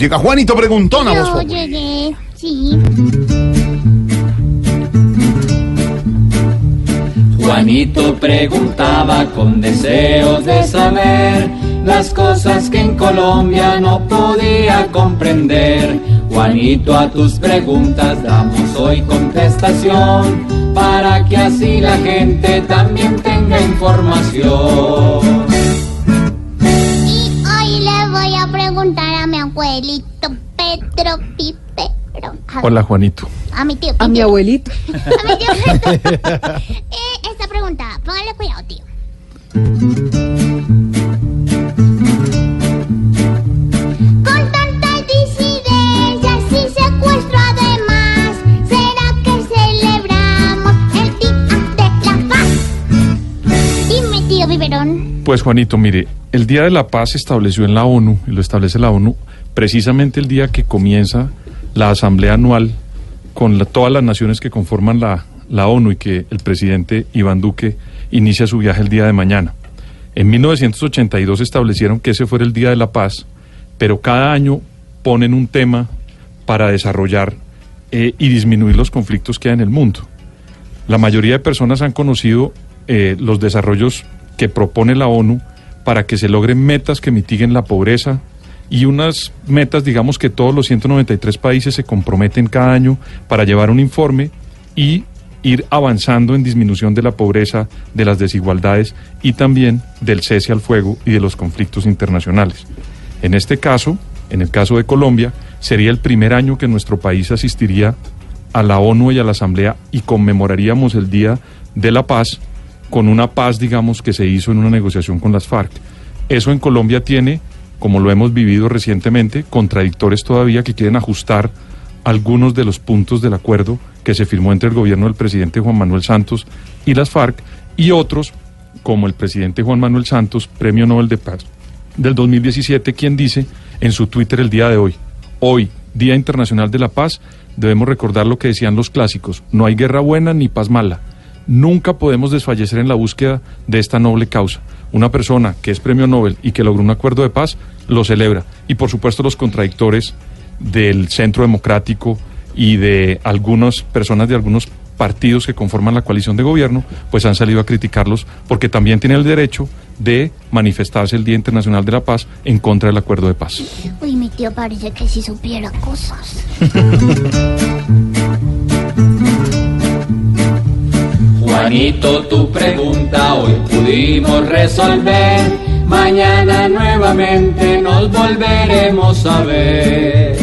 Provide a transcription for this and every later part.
Llega Juanito Preguntón a Yo Populi. llegué, sí. Juanito preguntaba con deseos de saber las cosas que en Colombia no podía comprender. Juanito, a tus preguntas damos hoy contestación para que así la gente también tenga información. Abuelito Pedro Pipero. A, Hola Juanito. a mi tío A mi Pipero. abuelito. A mi tío Pipero. Eh, esta pregunta, póngale cuidado, tío. Con tantas disidencias y secuestro además, ¿será que celebramos el Día de la Paz? Dime, tío Biberón. Pues Juanito, mire, el Día de la Paz se estableció en la ONU, y lo establece la ONU, precisamente el día que comienza la Asamblea Anual con todas las naciones que conforman la, la ONU y que el presidente Iván Duque inicia su viaje el día de mañana. En 1982 establecieron que ese fuera el Día de la Paz, pero cada año ponen un tema para desarrollar eh, y disminuir los conflictos que hay en el mundo. La mayoría de personas han conocido eh, los desarrollos que propone la ONU para que se logren metas que mitiguen la pobreza y unas metas, digamos, que todos los 193 países se comprometen cada año para llevar un informe y ir avanzando en disminución de la pobreza, de las desigualdades y también del cese al fuego y de los conflictos internacionales. En este caso, en el caso de Colombia, sería el primer año que nuestro país asistiría a la ONU y a la Asamblea y conmemoraríamos el Día de la Paz con una paz, digamos, que se hizo en una negociación con las FARC. Eso en Colombia tiene, como lo hemos vivido recientemente, contradictores todavía que quieren ajustar algunos de los puntos del acuerdo que se firmó entre el gobierno del presidente Juan Manuel Santos y las FARC y otros, como el presidente Juan Manuel Santos, Premio Nobel de Paz del 2017, quien dice en su Twitter el día de hoy, hoy, Día Internacional de la Paz, debemos recordar lo que decían los clásicos, no hay guerra buena ni paz mala. Nunca podemos desfallecer en la búsqueda de esta noble causa. Una persona que es premio Nobel y que logró un acuerdo de paz, lo celebra. Y por supuesto los contradictores del Centro Democrático y de algunas personas de algunos partidos que conforman la coalición de gobierno, pues han salido a criticarlos porque también tienen el derecho de manifestarse el Día Internacional de la Paz en contra del acuerdo de paz. Uy, mi tío parece que sí supiera cosas. Juanito, tu pregunta hoy pudimos resolver. Mañana nuevamente nos volveremos a ver.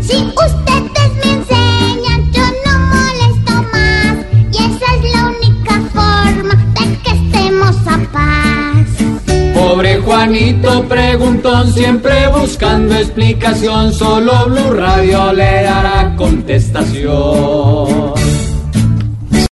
Si ustedes me enseñan, yo no molesto más. Y esa es la única forma de que estemos a paz. Pobre Juanito preguntón, siempre buscando explicación, solo Blue Radio le dará contestación.